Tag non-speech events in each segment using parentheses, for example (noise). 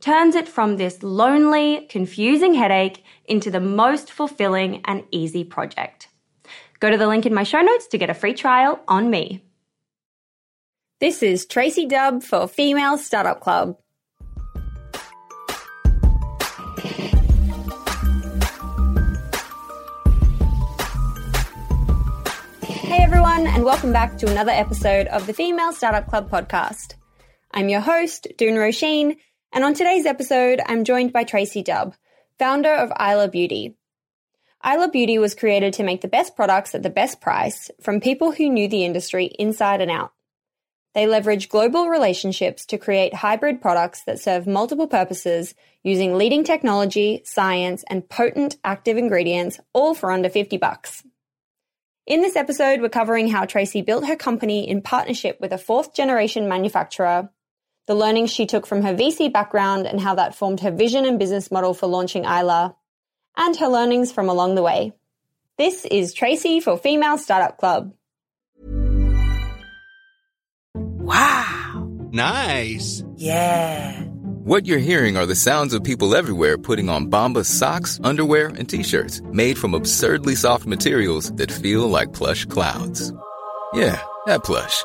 turns it from this lonely, confusing headache into the most fulfilling and easy project. Go to the link in my show notes to get a free trial on me. This is Tracy Dubb for Female Startup Club. Hey everyone, and welcome back to another episode of the Female Startup Club podcast. I'm your host, Doone Roisin, and on today's episode, I'm joined by Tracy Dubb, founder of Isla Beauty. Isla Beauty was created to make the best products at the best price from people who knew the industry inside and out. They leverage global relationships to create hybrid products that serve multiple purposes using leading technology, science, and potent active ingredients, all for under 50 bucks. In this episode, we're covering how Tracy built her company in partnership with a fourth generation manufacturer, the learnings she took from her VC background and how that formed her vision and business model for launching Isla, and her learnings from along the way. This is Tracy for Female Startup Club. Wow. Nice. Yeah. What you're hearing are the sounds of people everywhere putting on Bombas socks, underwear, and t-shirts made from absurdly soft materials that feel like plush clouds. Yeah, that plush.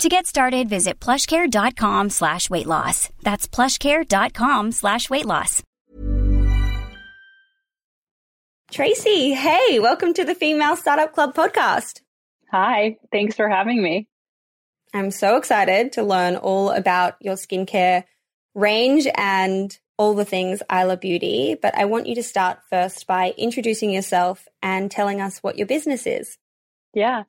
To get started, visit plushcare.com slash weight loss. That's plushcare.com slash weight loss. Tracy, hey, welcome to the Female Startup Club podcast. Hi, thanks for having me. I'm so excited to learn all about your skincare range and all the things Isla Beauty, but I want you to start first by introducing yourself and telling us what your business is. Yeah.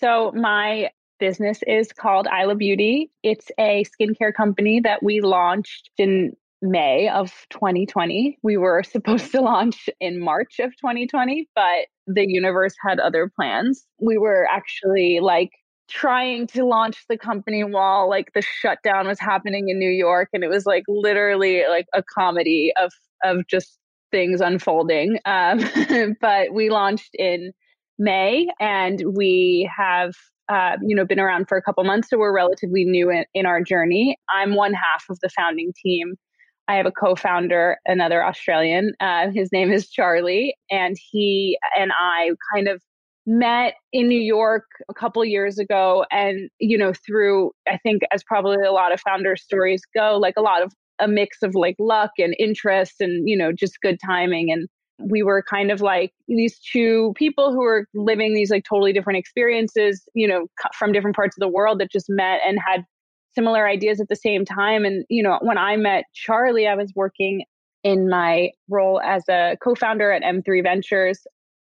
So my business is called Isla Beauty. It's a skincare company that we launched in May of 2020. We were (laughs) supposed to launch in March of 2020, but the universe had other plans. We were actually like trying to launch the company while like the shutdown was happening in New York and it was like literally like a comedy of of just things unfolding. Um, (laughs) but we launched in May and we have uh, you know been around for a couple months so we're relatively new in, in our journey. I'm one half of the founding team I have a co-founder, another Australian. Uh, his name is Charlie, and he and I kind of met in New York a couple years ago. And you know, through I think as probably a lot of founder stories go, like a lot of a mix of like luck and interest, and you know, just good timing. And we were kind of like these two people who were living these like totally different experiences, you know, from different parts of the world that just met and had similar ideas at the same time. And, you know, when I met Charlie, I was working in my role as a co founder at M3 Ventures.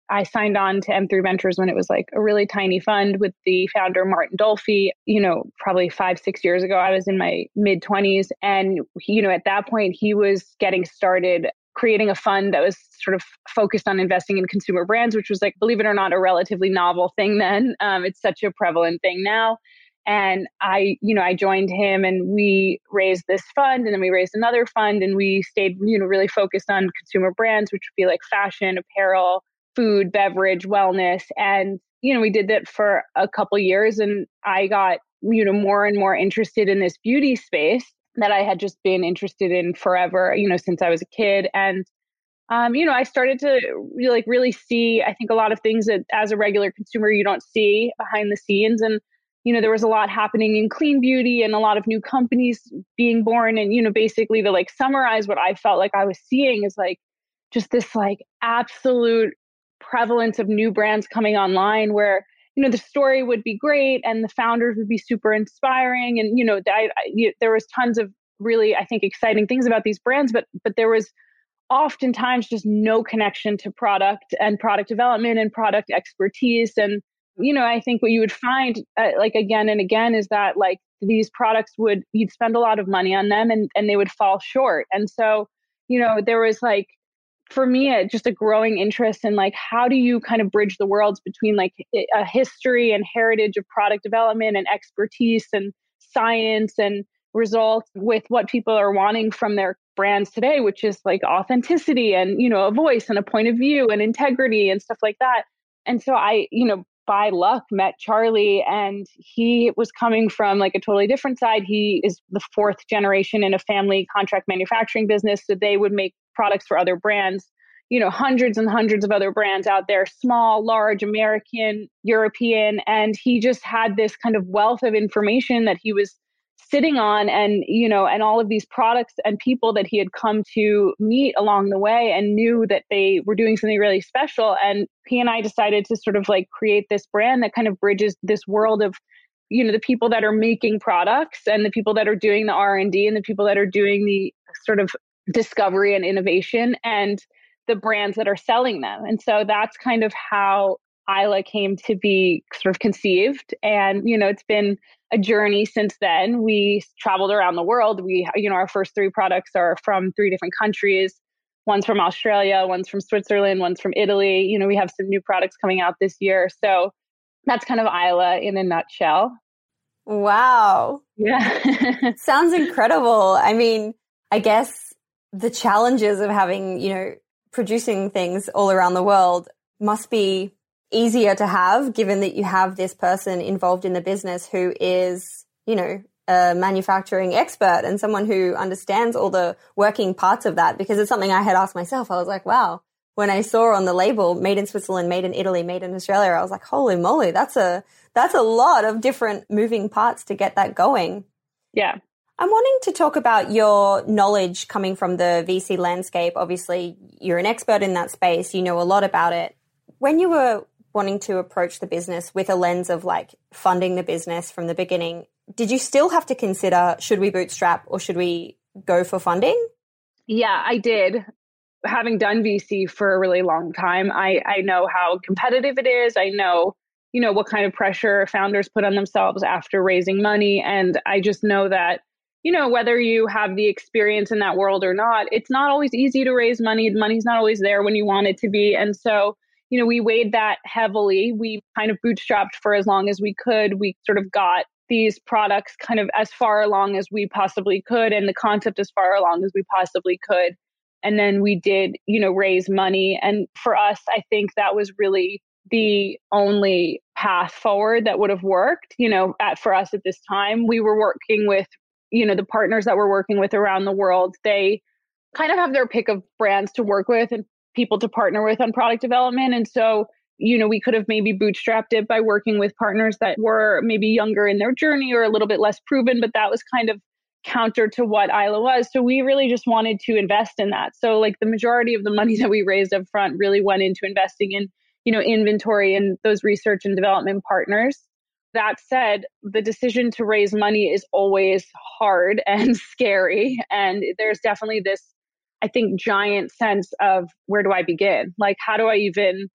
I signed on to M3 Ventures when it was like a really tiny fund with the founder, Martin Dolphy, you know, probably five, six years ago. I was in my mid 20s. And, you know, at that point, he was getting started creating a fund that was sort of focused on investing in consumer brands, which was like, believe it or not, a relatively novel thing then. (laughs) Um, it's such a prevalent thing now. And i you know i joined him and we raised this fund and then we raised another fund and we stayed you know really focused on consumer brands which would be like fashion apparel food beverage wellness. And you know we did that for a couple years and i got you know more and more interested in this beauty space that i had just been interested in forever you know since i was a kid and um, you know, I started to really, like really see, I think a lot of things that as a regular consumer you don't see behind the scenes. And you know there was a lot happening in clean beauty and a lot of new companies being born and you know basically to like summarize what i felt like i was seeing is like just this like absolute prevalence of new brands coming online where you know the story would be great and the founders would be super inspiring and you know I, I, there was tons of really i think exciting things about these brands but but there was oftentimes just no connection to product and product development and product expertise and you know, I think what you would find, uh, like again and again, is that like these products would you'd spend a lot of money on them and and they would fall short. And so, you know, there was like for me uh, just a growing interest in like how do you kind of bridge the worlds between like a history and heritage of product development and expertise and science and results with what people are wanting from their brands today which is like authenticity and you know a voice and a point of view and integrity and stuff like that and so i you know by luck met Charlie and he was coming from like a totally different side. He is the fourth generation in a family contract manufacturing business. So they would make products for other brands, you know, hundreds and hundreds of other brands out there, small, large, American, European. And he just had this kind of wealth of information that he was sitting on and you know and all of these products and people that he had come to meet along the way and knew that they were doing something really special and he and I decided to sort of like create this brand that kind of bridges this world of you know the people that are making products and the people that are doing the R&D and the people that are doing the sort of discovery and innovation and the brands that are selling them and so that's kind of how Isla came to be sort of conceived. And, you know, it's been a journey since then. We traveled around the world. We, you know, our first three products are from three different countries. One's from Australia, one's from Switzerland, one's from Italy. You know, we have some new products coming out this year. So that's kind of Isla in a nutshell. Wow. Yeah. (laughs) Sounds incredible. I mean, I guess the challenges of having, you know, producing things all around the world must be easier to have given that you have this person involved in the business who is, you know, a manufacturing expert and someone who understands all the working parts of that because it's something I had asked myself. I was like, wow, when I saw on the label made in Switzerland, made in Italy, made in Australia, I was like, holy moly, that's a that's a lot of different moving parts to get that going. Yeah. I'm wanting to talk about your knowledge coming from the VC landscape. Obviously, you're an expert in that space, you know a lot about it. When you were wanting to approach the business with a lens of like funding the business from the beginning, did you still have to consider should we bootstrap or should we go for funding? Yeah, I did. Having done VC for a really long time, I, I know how competitive it is. I know, you know, what kind of pressure founders put on themselves after raising money. And I just know that, you know, whether you have the experience in that world or not, it's not always easy to raise money. Money's not always there when you want it to be. And so, you know, we weighed that heavily. We kind of bootstrapped for as long as we could. We sort of got these products kind of as far along as we possibly could and the concept as far along as we possibly could. And then we did, you know, raise money. And for us, I think that was really the only path forward that would have worked, you know, at, for us at this time. We were working with, you know, the partners that we're working with around the world. They kind of have their pick of brands to work with and people to partner with on product development. And so you know, we could have maybe bootstrapped it by working with partners that were maybe younger in their journey or a little bit less proven, but that was kind of counter to what Isla was. So we really just wanted to invest in that. So like the majority of the money (laughs) that we raised up front really went into investing in, you know, inventory and those research and development partners. That said, the decision to raise money is always hard (laughs) and scary. And there's definitely this, I think, giant sense of where do I begin? Like, how do I even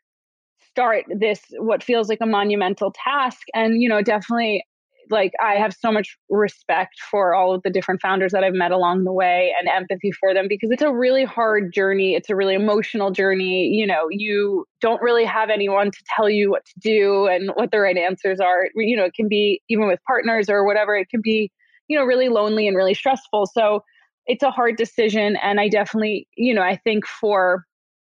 start this what feels like a monumental task and you know definitely like I have so much respect for all of the different founders that I've met along the way and empathy for them because it's a really hard journey. It's a really emotional journey. You know, you don't really have anyone to tell you what to do and what the right answers are. You know, it can be even with partners or whatever, it can be, you know, really lonely and really stressful. So it's a hard decision. And I definitely, you know, I think for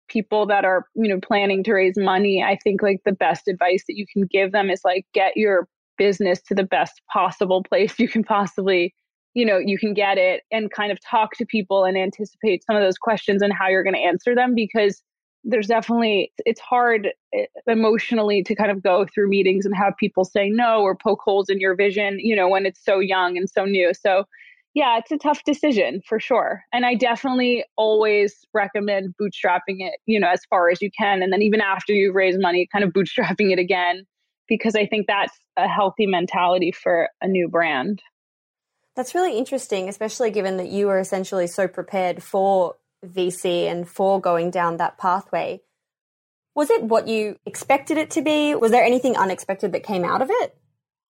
people that are you know planning to raise money i think like the best advice that you can give them is like get your business to the best possible place you can possibly you know you can get it and kind of talk to people and anticipate some of those questions and how you're going to answer them because there's definitely it's hard eh, emotionally to kind of go through meetings and have people say no or poke holes in your vision you know when it's so young and so new so yeah, it's a tough decision for sure. And I definitely always recommend bootstrapping it, you know, as far as you can. And then even after you raise money, kind of bootstrapping it again, because I think that's a healthy mentality for a new brand. That's really interesting, especially given that you were essentially so prepared for VC and for going down that pathway. Was it what you expected it to be? Was there anything unexpected that came out of it?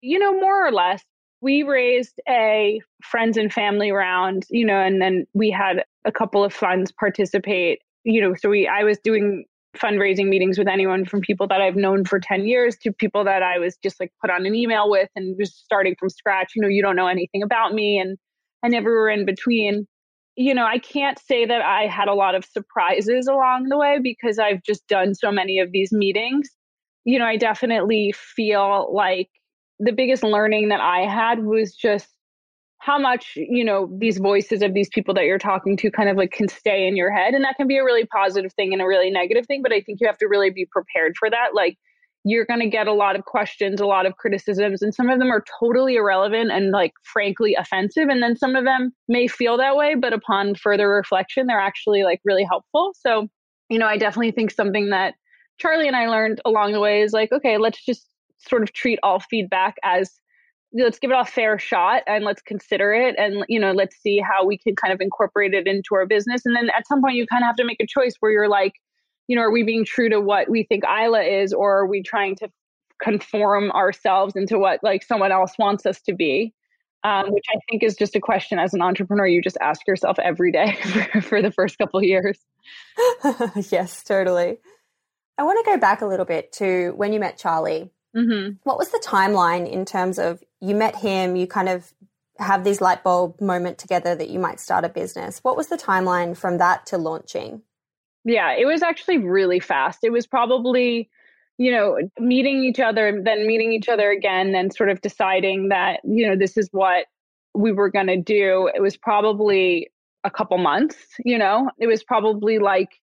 You know, more or less we raised a friends and family round, you know, and then we had a couple of funds participate, you know, so we I was doing fundraising meetings with anyone from people that I've known for 10 years to people that I was just like put on an email with and just starting from scratch, you know, you don't know anything about me and and everywhere in between. You know, I can't say that I had a lot of surprises along the way because I've just done so many of these meetings. You know, I definitely feel like the biggest learning that I had was just how much, you know, these voices of these people that you're talking to kind of like can stay in your head. And that can be a really positive thing and a really negative thing. But I think you have to really be prepared for that. Like, you're going to get a lot of questions, a lot of criticisms, and some of them are totally irrelevant and like frankly offensive. And then some of them may feel that way, but upon further reflection, they're actually like really helpful. So, you know, I definitely think something that Charlie and I learned along the way is like, okay, let's just sort of treat all feedback as let's give it a fair shot and let's consider it and you know let's see how we can kind of incorporate it into our business. And then at some point you kind of have to make a choice where you're like you know are we being true to what we think isla is or are we trying to conform ourselves into what like someone else wants us to be? Um, which i think is just a question as an entrepreneur you just ask yourself every day (laughs) for, for the first couple years. (laughs) Yes totally. I want to go back a little bit to when you met charlie Mm-hmm. What was the timeline in terms of you met him, you kind of have this light bulb moment together that you might start a business? What was the timeline from that to launching? Yeah, it was actually really fast. It was probably, you know, meeting each other, then meeting each other again, then sort of deciding that, you know, this is what we were going to do. It was probably a couple months, you know, it was probably like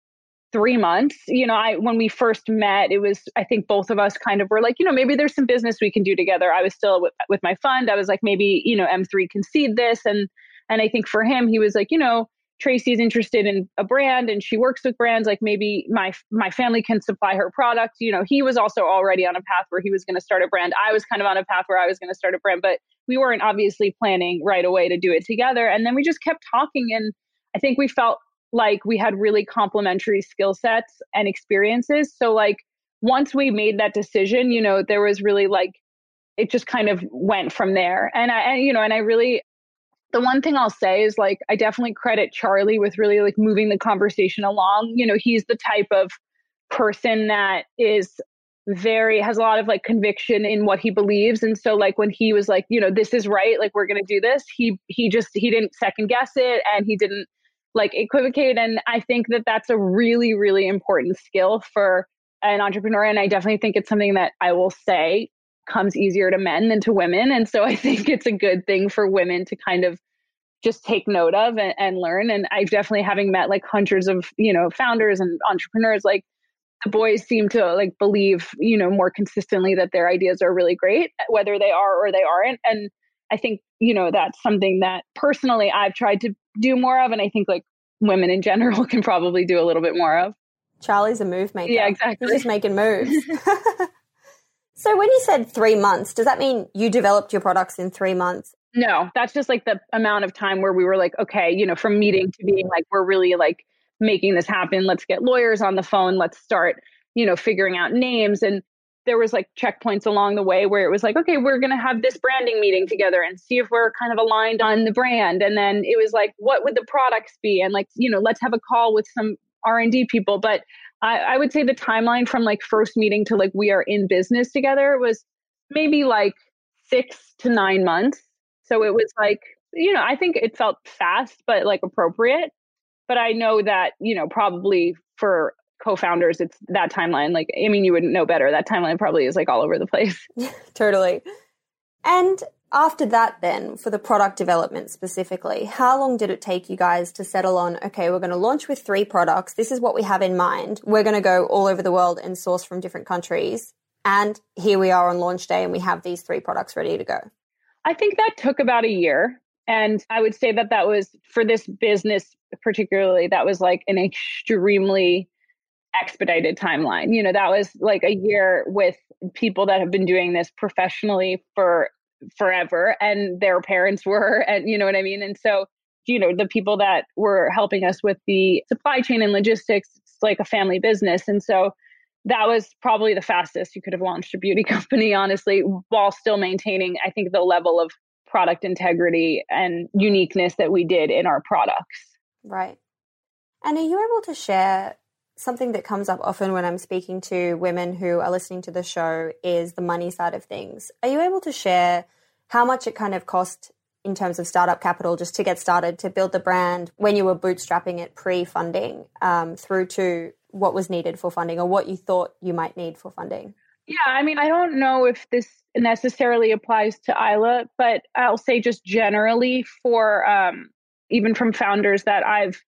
three months. You know, I when we first met, it was I think both of us kind of were like, you know, maybe there's some business we can do together. I was still with, with my fund. I was like, maybe you know, M3 can seed this, and and I think for him, he was like, you know, Tracy's interested in a brand and she works with brands. Like maybe my my family can supply her product. You know, he was also already on a path where he was going to start a brand. I was kind of on a path where I was going to start a brand, but we weren't obviously planning right away to do it together. And then we just kept talking, and I think we felt like we had really complementary skill sets and experiences. So like once we made that decision, you know, there was really like it just kind of went from there. And I and, you know, and I really the one thing I'll say is like I definitely credit Charlie with really like moving the conversation along. You know, he's the type of person that is very has a lot of like conviction in what he believes and so like when he was like you know this is right like we're going to do this he he just he didn't second guess it and he didn't like equivocate and i think that that's a really really important skill for an entrepreneur and i definitely think it's something that i will say comes easier to men than to women and so i (laughs) think it's a good thing for women to kind of just take note of and, and learn and i definitely having met like hundreds of you know founders and entrepreneurs like the boys seem to like believe you know more consistently that their ideas are really great whether they are or they aren't and i think you know that's something that personally i've tried to do more of and i think like women in general (laughs) can probably do a little bit more of. Charlie's a move maker. Yeah exactly. He's just making moves. (laughs) (laughs) So when you said three months does that mean you developed your products in three months? No that's just like the amount of time where we were like okay you know from meeting to being like we're really like making this happen let's get lawyers on the phone let's start you know figuring out names and there was like checkpoints along the way where it was like okay we're going to have this branding meeting together and see if we're kind of aligned on the brand. And then it was like what would the products be? And like you know let's have a call with some r&d people. But I, I would say the timeline from like first meeting to like we are in business together was maybe like six to nine months. So it was like you know i think it felt fast but like appropriate. But i know that you know probably for co-founders it's that timeline like i mean you wouldn't know better. That timeline probably is like all over the place. (laughs) Totally. And after that then for the product development specifically how long did it take you guys to settle on okay we're going to launch with three products. This is what we have in mind. We're going to go all over the world and source from different countries. And here we are on launch day and we have these three products ready to go i think that took about a year. And i would say that that was for this business particularly that was like an extremely expedited timeline. You know, that was like a year with people that have been doing this professionally for forever and their parents (laughs) were and you know what I mean? And so, you know, the people that were helping us with the supply chain and logistics, it's like a family business. And so that was probably the fastest you could have launched a beauty (laughs) company, honestly, while still maintaining, I think, the level of product integrity and uniqueness that we did in our products. Right. And are you able to share something that comes up often when I'm speaking to women who are listening to the show is the money side of things. Are you able to share how much it kind of cost in terms of startup capital just to get started to build the brand when you were bootstrapping it pre-funding um, through to what was needed for funding or what you thought you might need for funding? Yeah, I mean, I don't know if this necessarily applies to Isla, but I'll say just generally for um, even from founders that I've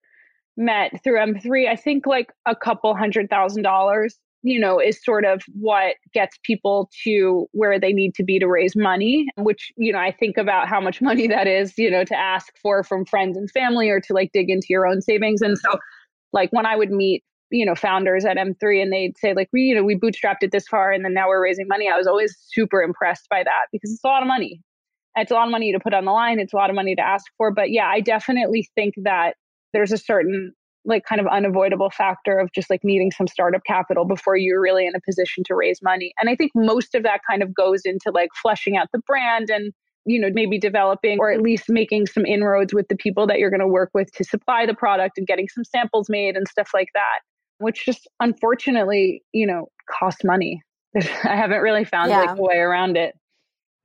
met through M3, I think like a couple hundred thousand dollars, you know, is sort of what gets people to where they need to be to raise money, which, you know, I think about how much money that is, you know, to ask for from friends and family or to like dig into your own savings. And so, like, when I would meet, you know, founders at M3 and they'd say, like, we, you know, we bootstrapped it this far and then now we're raising money, I was always super impressed by that because it's a lot of money. It's a lot of money to put on the line. It's a lot of money to ask for. But yeah, I definitely think that there's a certain like kind of unavoidable factor of just like needing some startup capital before you're really in a position to raise money. And I think most of that kind of goes into like fleshing out the brand and you know maybe developing or at least making some inroads with the people that you're going to work with to supply the product and getting some samples made and stuff like that which just unfortunately you know cost money (laughs) i haven't really found yeah. like a way around it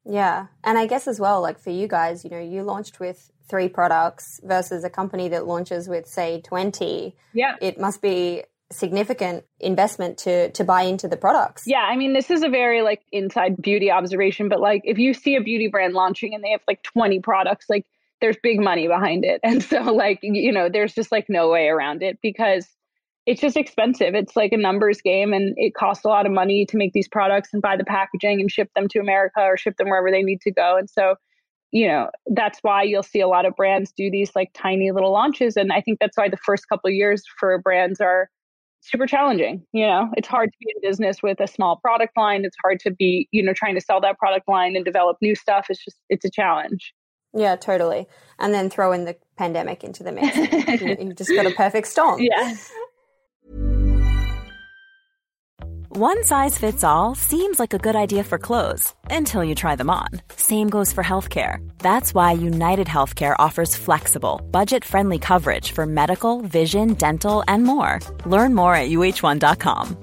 yeah. And I guess as well, like for you guys, you know, you launched with three products versus a company that launches with, say, 20. Yeah. It must be significant investment to to buy into the products. Yeah, I mean this is a very like inside beauty observation, but like if you see a beauty brand launching and they have like 20 products, like there's big money behind it. (laughs) And so like you know, there's just like no way around it because it's just expensive. It's like a numbers game and it costs a lot of money to make these products and buy the packaging and ship them to America or ship them wherever they need to go. And so, you know, that's why you'll see a lot of brands do these like tiny little launches. And I think that's why the first couple of years for brands are super challenging. You know, it's hard to be in business with a small product line. It's hard to be, you know, trying to sell that product line and develop new stuff. It's just, it's a challenge. Yeah, totally. And then throw in the pandemic into the mix. (laughs) you, you just got a perfect storm. Yeah. One size fits all seems like a good idea for clothes until you try them on. Same goes for healthcare. That's why United Healthcare offers flexible, budget friendly coverage for medical, vision, dental, and more. Learn more at uh1.com.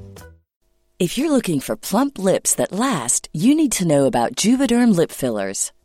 If you're looking for plump lips that last, you need to know about Juvederm lip fillers.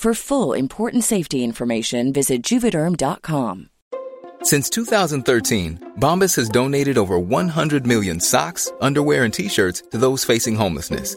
For full important safety information, visit juvederm.com. Since 2013, Bombas has donated over 100 million socks, underwear, and t shirts to those facing homelessness.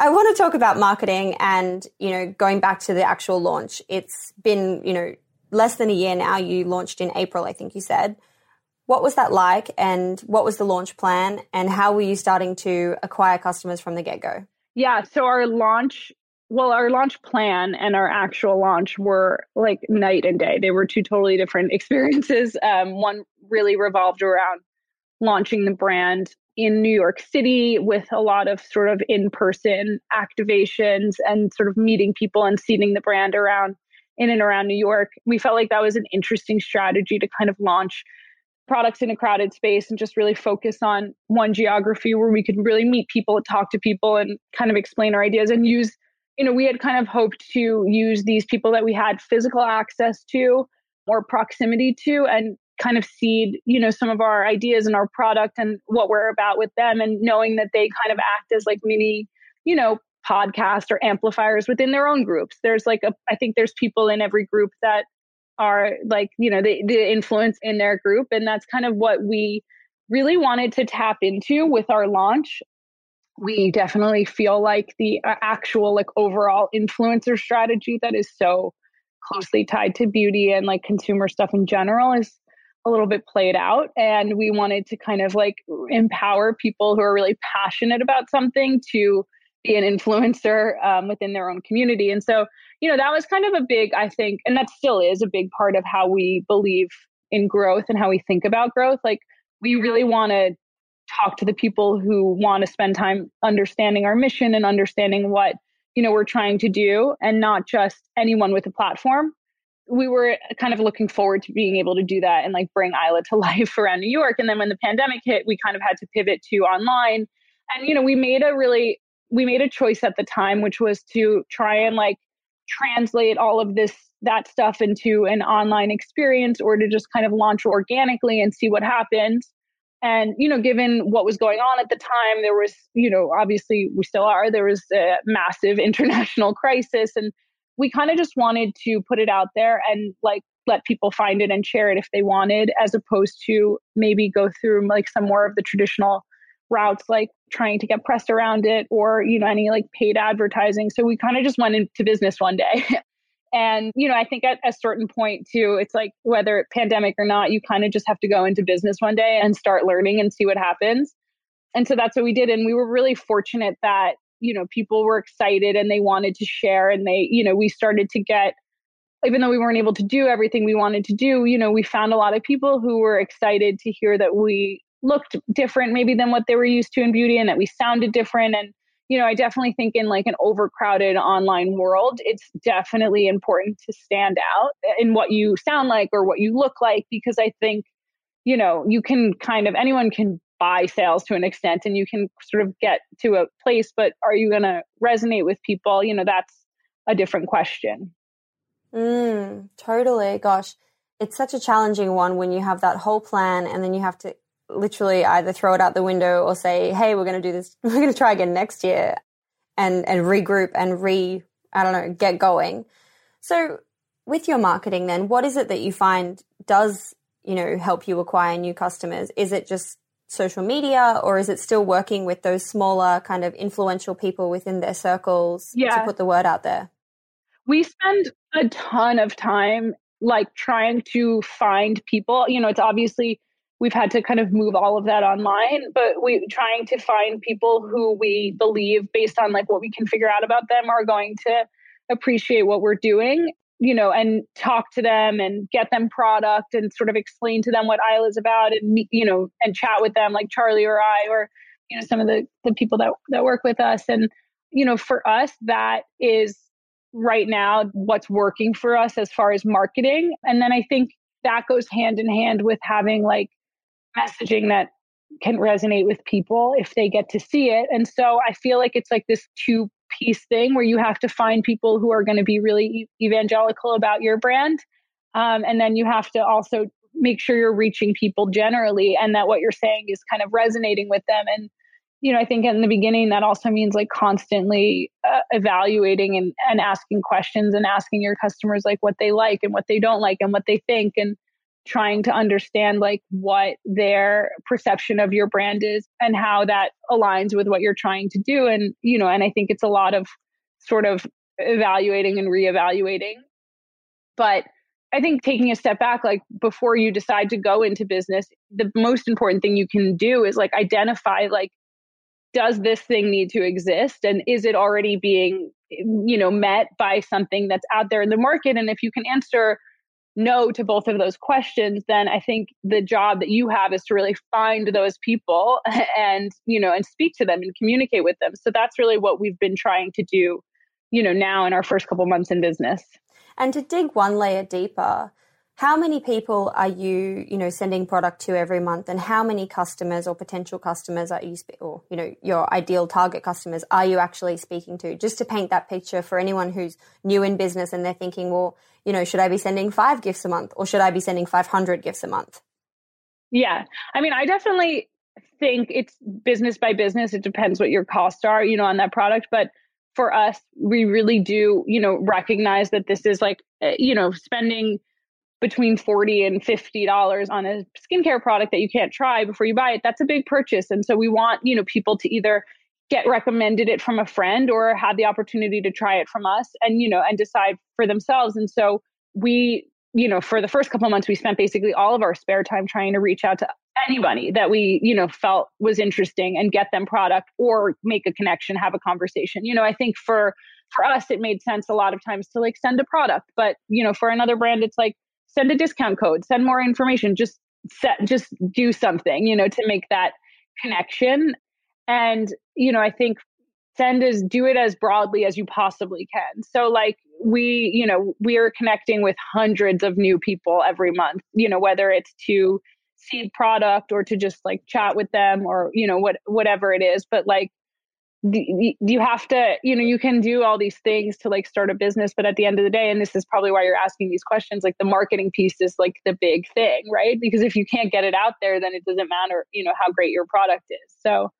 I want to talk about marketing and, you know, going back to the actual launch. It's been, you know, less than a year now. You launched in April, I think you said. What was that like and what was the launch plan and how were you starting to acquire customers from the get-go? Yeah, so our launch, well, our launch plan and our actual launch were like night and day. They were two totally different (laughs) experiences. Um, one really revolved around launching the brand in New York City with a lot of sort of in person activations and sort of meeting people and seeding the brand around in and around New York. We felt like that was an interesting strategy to kind of launch products in a crowded space and just really focus on one geography where we could really meet people, talk to people, and kind of explain our ideas and use. You know, we had kind of hoped to use these people that we had physical access to or proximity to and kind of seed, you know, some of our ideas and our product and what we're about with them and knowing that they kind of act as like mini, you know, podcast or amplifiers within their own groups. There's like a I think there's people in every group that are like you know the, the influence in their group and that's kind of what we really wanted to tap into with our launch we definitely feel like the uh, actual like overall influencer strategy that is so closely tied to beauty and like consumer stuff in general is a little bit played out and we wanted to kind of like empower people who are really passionate about something to be an influencer um, within their own community. And so, you know, that was kind of a big, I think, and that still is a big part of how we believe in growth and how we think about growth. Like, we really want to talk to the people who want to spend time understanding our mission and understanding what you know we're trying to do and not just anyone with a platform we were kind of looking forward to being able to do that and like bring Isla to (laughs) life around New York. And then when the pandemic hit, we kind of had to pivot to online. And, you know, we made a really, we made a choice at the time, which was to try and like translate all of this, that stuff into an online experience or to just kind of launch organically and see what happens. And, you know, given what was going on at the time, there was, you know, obviously we still are, there was a massive (laughs) international crisis. And we kind of just wanted to put it out there and like let people find it and share it if they wanted, as opposed to maybe go through like some more of the traditional routes, like trying to get press around it or, you know, any like paid advertising. So we kind of just went into business one day. (laughs) and, you know, I think at a certain point too, it's like whether it's pandemic or not, you kind of just have to go into business one day and start learning and see what happens. And so that's what we did. And we were really fortunate that you know people were excited and they wanted to share and they you know we started to get even though we weren't able to do everything we wanted to do you know we found a lot of people who were excited to hear that we looked different maybe than what they were used to in beauty and that we sounded different. And you know i definitely think in like an overcrowded online world it's definitely important to stand out in what you sound like or what you look like because i think you know you can kind of anyone can buy sales to an extent and you can sort of get to a place but are you going to resonate with people? You know that's a different question. Mm, totally gosh. It's such a challenging one when you have that whole plan and then you have to literally either throw it out the window or say hey we're going to do this (laughs) we're going to try again next year and and regroup and re i don't know get going. So with your marketing then what is it that you find does you know help you acquire new customers? Is it just social media or is it still working with those smaller kind of influential people within their circles yeah. to put the word out there? We spend a ton of time like trying to find people. You know, it's obviously we've had to kind of move all of that online, but we trying to find people who we believe based on like what we can figure out about them are going to appreciate what we're doing you know, and talk to them and get them product and sort of explain to them what Isla is about and, you know, and chat with them like Charlie or I or, you know, some of the, the people that, that work with us. And, you know, for us, that is right now what's working for us as far as marketing. And then I think that goes hand in hand with having like messaging that can resonate with people if they get to see it. And so I feel like it's like this two piece thing where you have to find people who are going to be really evangelical about your brand. Um, and then you have to also make sure you're reaching people generally and that what you're saying is kind of resonating with them. And, you know, I think in the beginning that also means like constantly uh, evaluating and, and asking questions and asking your customers like what they like and what they don't like and what they think. And, trying to understand like what their perception of your brand is and how that aligns with what you're trying to do. And you know and i think it's a lot of sort of evaluating and reevaluating. But i think taking a step back like before you decide to go into business the most important thing you can do is like identify like does this thing need to exist? And is it already being you know met by something that's out there in the market? And if you can answer no to both of those questions then i think the job that you have is to really find those people (laughs) and you know and speak to them and communicate with them. So that's really what we've been trying to do you know now in our first couple months in business. And to dig one layer deeper how many people are you you know sending product to every month and how many customers or potential customers are you or you know your ideal target customers are you actually speaking to? Just to paint that picture for anyone who's new in business and they're thinking well you know should i be sending 5 gifts a month or should i be sending 500 gifts a month? Yeah. I mean i definitely think it's business by business. It depends what your costs are you know on that product. But for us we really do you know recognize that this is like eh, you know spending between 40 and 50 dollars on a skincare product that you can't try before you buy it that's a big purchase. And so we want you know people to either get recommended it from a friend or have the opportunity to try it from us and you know and decide for themselves and so we you know for the first couple months we spent basically all of our spare time trying to reach out to anybody that we, you know, felt was interesting and get them product or make a connection, have a conversation. You know, I think for for us it made sense a lot of times to like send a product, but you know, for another brand it's like send a discount code, send more information, just set just do something, you know, to make that connection. And, you know, I think send as do it as broadly as you possibly can. So like we, you know, we are connecting with hundreds of new people every month, you know, whether it's to see product or to just like chat with them or, you know, what whatever it is, but like you have to you know you can do all these things to like start a business. But at the end of the day and this is probably why you're asking these questions like the marketing piece is like the big thing right? Because if you can't get it out there then it doesn't matter you know how great your product is. So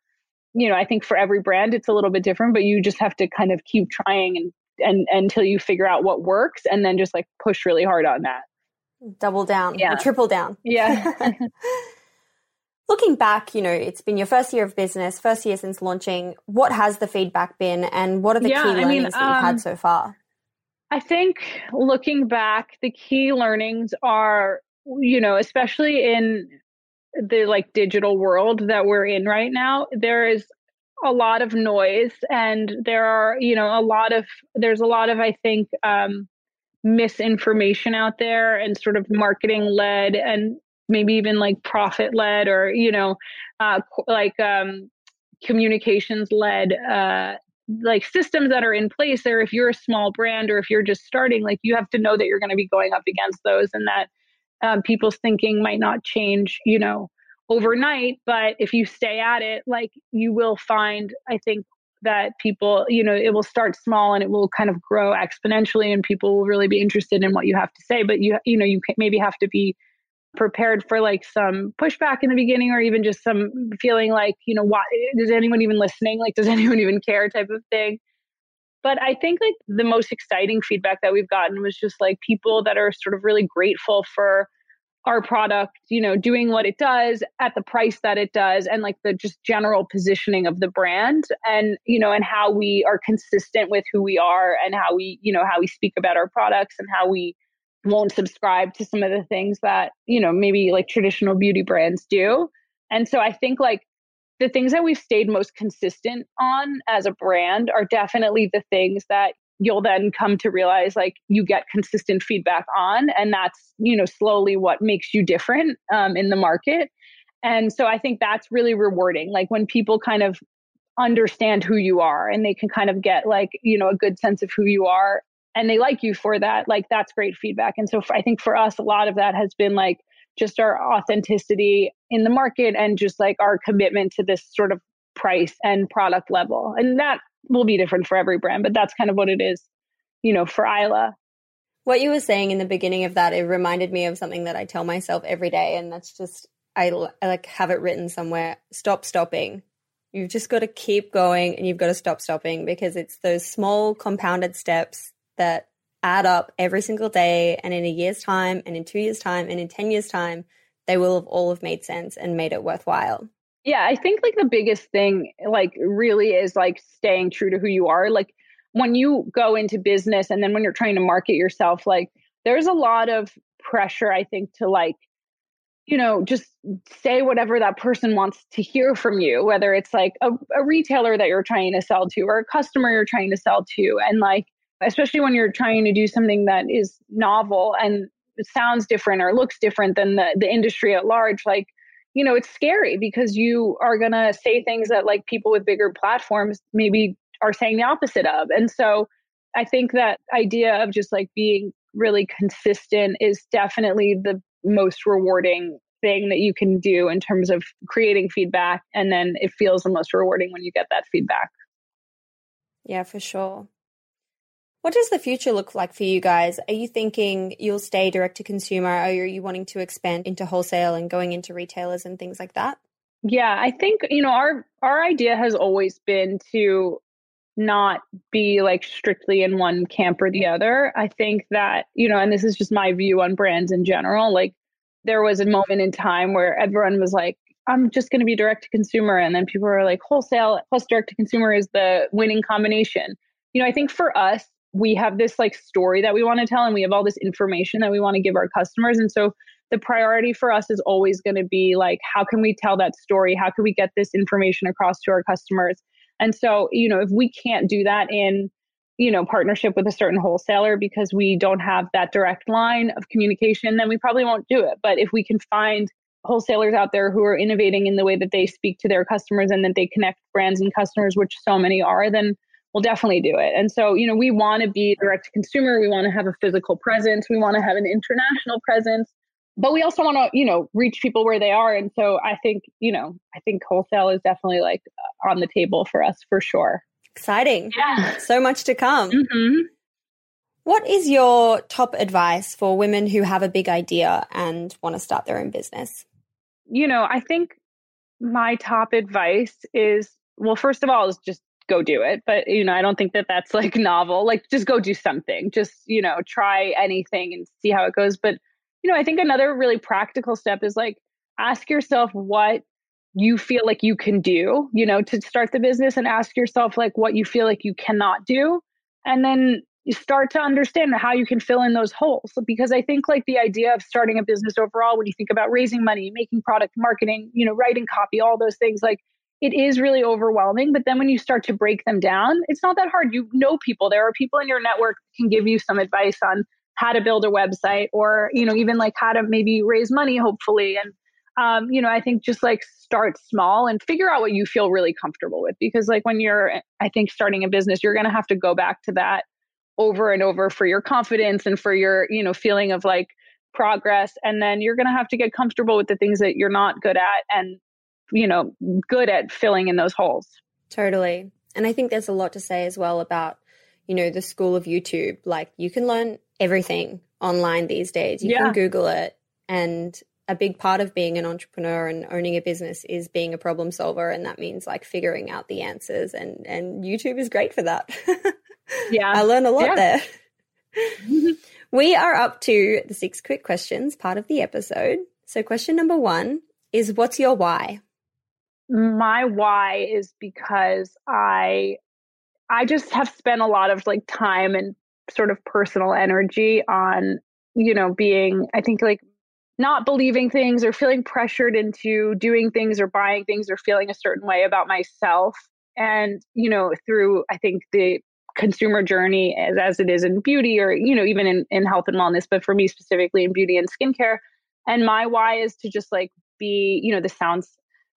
you know, I think for every brand it's a little bit different, but you just have to kind of keep trying and and until you figure out what works and then just like push really hard on that. Double down, yeah. triple down. Yeah. (laughs) (laughs) Looking back, you know, it's been your first year of business, first year since launching. What has the feedback been and what are the yeah, key learnings I mean, that you've had um, so far? I think looking back, the key learnings are, you know, especially in the like digital world that we're in right now, there is a lot of noise and there are, you know, a lot of, there's a lot of, I think, um, misinformation out there and sort of marketing led and maybe even like profit led or, you know, uh, like, um, communications led, uh, like systems that are in place there. If you're a small brand or if you're just starting like you have to know that you're going to be going up against those and that um, people's thinking might not change, you know, overnight. But if you stay at it, like you will find, I think that people, you know, it will start small and it will kind of grow exponentially, and people will really be interested in what you have to say. But you, you know, you maybe have to be prepared for like some pushback in the beginning or even just some feeling like you know why is anyone even listening like does (laughs) anyone even care type of thing but I think like the most exciting feedback that we've gotten was just like people that are sort of really grateful for our product, you know, doing what it does at the price that it does and like the just general positioning of the brand and, you know, and how we are consistent with who we are and how we, you know, how we speak about our products and how we won't subscribe to some of the things that, you know, maybe like traditional beauty brands do. And so I think like the things that we've stayed most consistent on as a brand are definitely the things that you'll then come to realize like you get consistent feedback on and that's you know slowly what makes you different um, in the market. And so i think that's really rewarding like when people kind of understand who you are and they can kind of get like you know a good sense of who you are and they like you for that like that's great feedback. And so for, i think for us a lot of that has been like just our authenticity in the market and just like our commitment to this sort of price and product level. And that will be different for every brand, but that's kind of what it is, you know, for Isla. What you were saying in the beginning of that, it reminded me of something that I tell myself every day. And that's just, I, I like have it written somewhere stop stopping. You've just got to keep going and you've got to stop stopping because it's those small compounded steps that add up every single day. And in a year's time, and in two years' time, and in 10 years' time, they will have all have made sense and made it worthwhile. Yeah, I think like the biggest thing, like, really is like staying true to who you are. Like, when you go into business and then when you're trying to market yourself, like, there's a lot of pressure, I think, to like, you know, just say whatever that person wants to hear from you, whether it's like a, a retailer that you're trying to sell to or a customer you're trying to sell to. And like, especially when you're trying to do something that is novel and sounds different or looks different than the, the industry at large, like, you know, it's scary because you are going to say things that like people with bigger platforms maybe are saying the opposite of. And so I think that idea of just like being really consistent is definitely the most rewarding thing that you can do in terms of creating feedback. And then it feels the most rewarding when you get that feedback. Yeah, for sure. What does the future look like for you guys? Are you thinking you'll stay direct to consumer? Or are you wanting to expand into wholesale and going into retailers and things like that? Yeah, I think, you know, our our idea has always been to not be like strictly in one camp or the other. I think that, you know, and this is just my view on brands in general, like there was a moment in time where everyone was like, I'm just going to be direct to consumer. And then people were like, wholesale plus direct to consumer is the winning combination. You know, I think for us, we have this like story that we want to tell and we have all this information that we want to give our customers and so the priority for us is always going to be like, how can we tell that story? How can we get this information across to our customers? And so, you know, if we can't do that in, you know, partnership with a certain wholesaler because we don't have that direct line of communication, then we probably won't do it. But if we can find wholesalers out there who are innovating in the way that they speak to their customers and that they connect brands and customers, which so many are, then we'll definitely do it. And so, you know, we want to be direct to consumer. We want to have a physical presence. We want to have an international presence but we also want to you know reach people where they are and so i think you know i think wholesale is definitely like uh, on the table for us for sure exciting yeah so much to come mm-hmm. what is your top advice for women who have a big idea and want to start their own business you know i think my top advice is well first of all is just go do it but you know i don't think that that's like novel like just go do something just you know try anything and see how it goes but you know, I think another really practical step is like ask yourself what you feel like you can do, you know, to start the business and ask yourself like what you feel like you cannot do. And then you start to understand how you can fill in those holes. Because I think like the idea of starting a business overall, when you think about raising money, making product marketing, you know, writing copy, all those things, like it is really overwhelming. But then when you start to break them down, it's not that hard. You know people. There are people in your network can give you some advice on how to build a website or you know even like how to maybe raise money hopefully and um, you know i think just like start small and figure out what you feel really comfortable with because like when you're i think starting a business you're going to have to go back to that over and over for your confidence and for your you know feeling of like progress and then you're going to have to get comfortable with the things that you're not good at and you know good at filling in those holes totally and i think there's a lot to say as well about you know the school of youtube like you can learn everything online these days. You yeah. can Google it. And a big part of being an entrepreneur and owning a business is being a problem solver. And that means like figuring out the answers. And, and YouTube is great for that. (laughs) yeah. I learned a lot yeah. there. Mm-hmm. (laughs) we are up to the six quick questions part of the episode. So, question number one is what's your why? My why is because I I just have spent a lot of like time and sort of personal energy on, you know, being, I think like not believing things or feeling pressured into doing things or buying things or feeling a certain way about myself. And, you know, through, I think the consumer journey as, as it is in beauty or, you know, even in, in health and wellness, but for me specifically in beauty and skincare. And my why is to just like be, you know, this sounds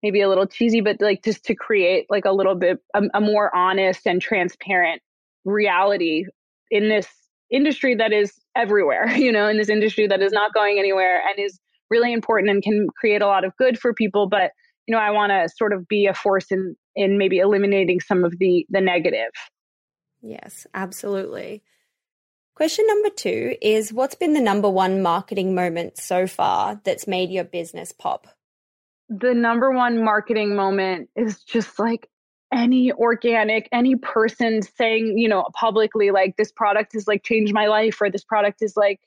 maybe a little cheesy, but like just to create like a little bit a, a more honest and transparent reality in this industry that is everywhere, (laughs) you know, in this industry that is not going anywhere and is really important and can create a lot of good for people. But, you know, I want to sort of be a force in in maybe eliminating some of the the negative. Yes, absolutely. Question number two is what's been the number one marketing moment so far that's made your business pop? The number one marketing moment is just like any organic, any person saying, you know, publicly, like, this product has like changed my life, or this product is like,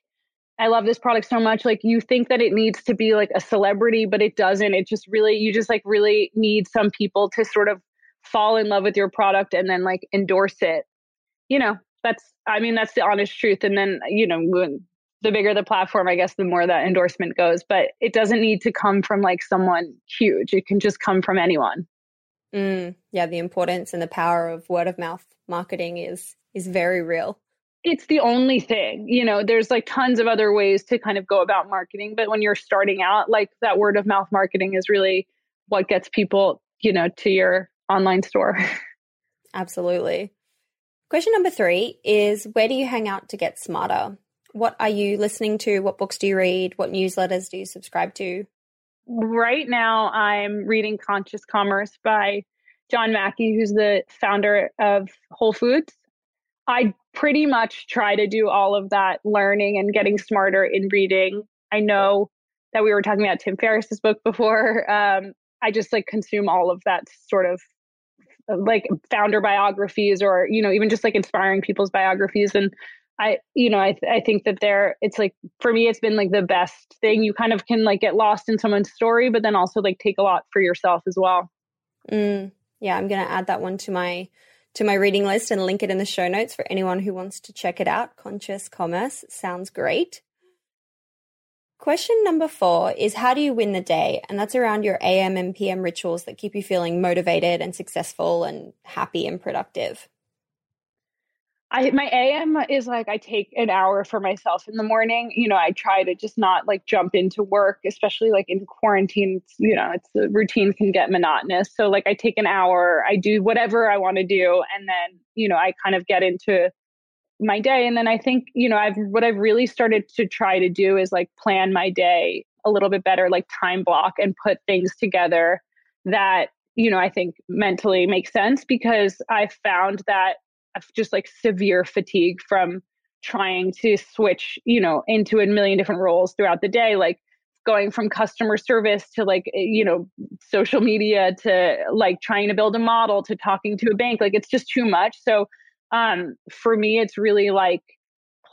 I love this product so much. Like, you think that it needs to be like a celebrity, but it doesn't. It just really, you just like really need some people to sort of fall in love with your product and then like endorse it. You know, that's, I mean, that's the honest truth. And then, you know, the bigger the platform, I guess, the more that endorsement goes. But it doesn't need to come from like someone huge. It can just come from anyone. Mm, yeah, the importance and the power of word of mouth marketing is is very real. It's the only thing, you know, there's like tons of other ways to kind of go about marketing, but when you're starting out, like that word of mouth marketing is really what gets people, you know, to your online store. (laughs) Absolutely. Question number 3 is where do you hang out to get smarter? What are you listening to? What books do you read? What newsletters do you subscribe to? right now I'm reading Conscious Commerce by John Mackey, who's the founder of Whole Foods. I pretty much try to do all of that learning and getting smarter in reading. I know that we were talking about Tim Ferriss's book before. (laughs) Um, I just like consume all of that sort of like founder biographies or you know even just like inspiring people's biographies and I, you know, I, th- I think that there, it's like, for me, it's been like the best thing. You kind of can like get lost in someone's story, but then also like take a lot for yourself as well. Mm, yeah. I'm going to add that one to my, to my reading list and link it in the show notes for anyone who wants to check it out. Conscious Commerce sounds great. Question number four is how do you win the day? And that's around your AM and PM rituals that keep you feeling motivated and successful and happy and productive. I my AM is like I take an hour for myself in the morning. You know, I try to just not like jump into work, especially like in quarantine. You know, it's the routine can get monotonous. So like I take an hour, I do whatever I want to do, and then you know I kind of get into my day and then i think you know i've what i've really started to try to do is like plan my day a little bit better like time block and put things together that you know i think mentally makes sense because i found that just like severe fatigue from trying to switch you know into a million different roles throughout the day like going from customer service to like eh, you know social media to like trying to build a model to talking to a bank like it's just too much so um, for me, it's really like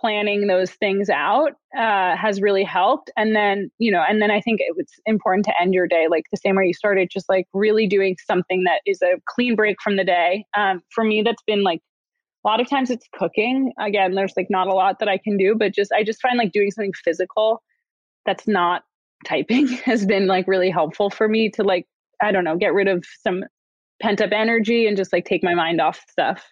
planning those things out uh, has really helped. And then, you know, and then I think it's important to end your day like the same way you started, just like really doing something that is a clean break from the day. Um, for me, that's been like a lot of times it's cooking. Again, there's like not a lot that I can do, but just I just find like doing something physical that's not typing (laughs) has been like really helpful for me to like, I don't know, get rid of some pent up energy and just like take my mind off stuff.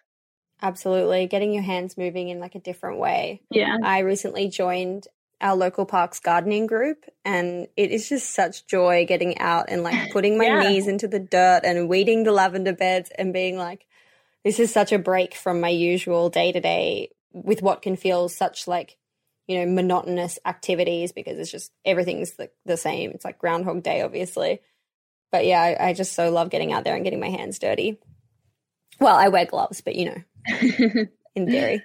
Absolutely. Getting your hands moving in like a different way. Yeah. I recently joined our local parks gardening group and it is just such joy getting out and like (laughs) putting my Yeah. knees into the dirt and weeding the lavender beds and being like this is such a break from my usual day to day with what can feel such like you know monotonous activities because it's just everything's the, the same it's like groundhog day obviously but yeah I, I just so love getting out there and getting my hands dirty well i wear gloves but you know (laughs) in theory.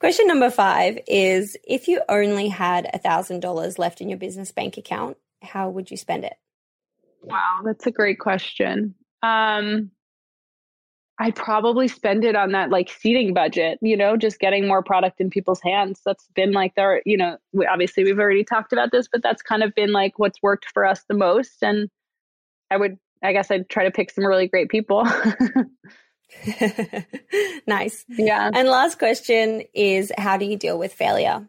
Question number five is if you only had a thousand dollars left in your business bank account, how would you spend it? Wow, that's a great question. Um, I'd probably spend it on that like seeding budget, you know, just getting more product in people's hands. That's been like there, you know, we, obviously we've already talked about this, but that's kind of been like what's worked for us the most. And I would, I guess I'd try to pick some really great people. (laughs) (laughs) nice. Yeah. And last question is how do you deal with failure?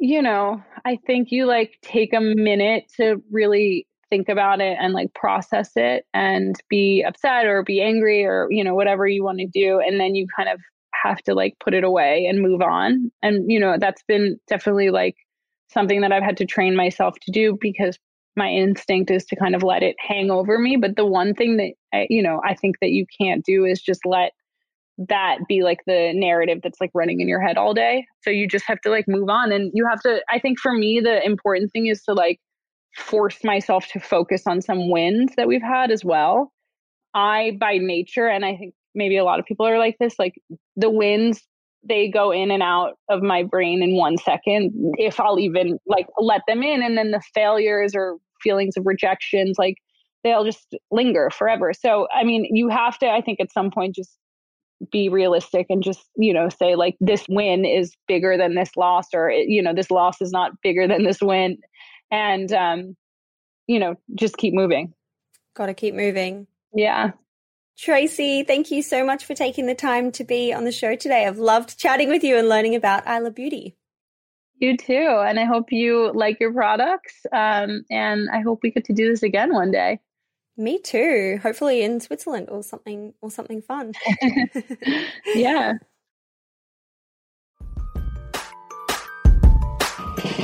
you know, I think you like take a minute to really think about it and like process it and be upset or be angry or, you know, whatever you want to do. And then you kind of have to like put it away and move on. And, you know, that's been definitely like something that I've had to train myself to do because my instinct is to kind of let it hang over me. But the one thing that, I, you know, I think that you can't do is just let that be like the narrative that's like running in your head all day. So you just have to like move on. And you have to, I think for me, the important thing is to like force myself to focus on some wins that we've had as well. I, by nature, and I think maybe a lot of people are like this, like the wins, they go in and out of my brain in one second, if I'll even like let them in. And then the failures or feelings of rejections, like they'll just linger forever. So, I mean, you have to, I think at some point, just be realistic and just you know say like this win is bigger than this loss or eh, you know this loss is not bigger than this win and um you know just keep moving Got to keep moving. yeah Tracy, thank you so much for taking the time to be on the show today. I've loved chatting with you and learning about Isla Beauty. you too and i hope you like your products um and i hope we get to do this again one day Me too. Hopefully in Switzerland or something or something fun. (laughs) yeah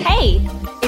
Hey,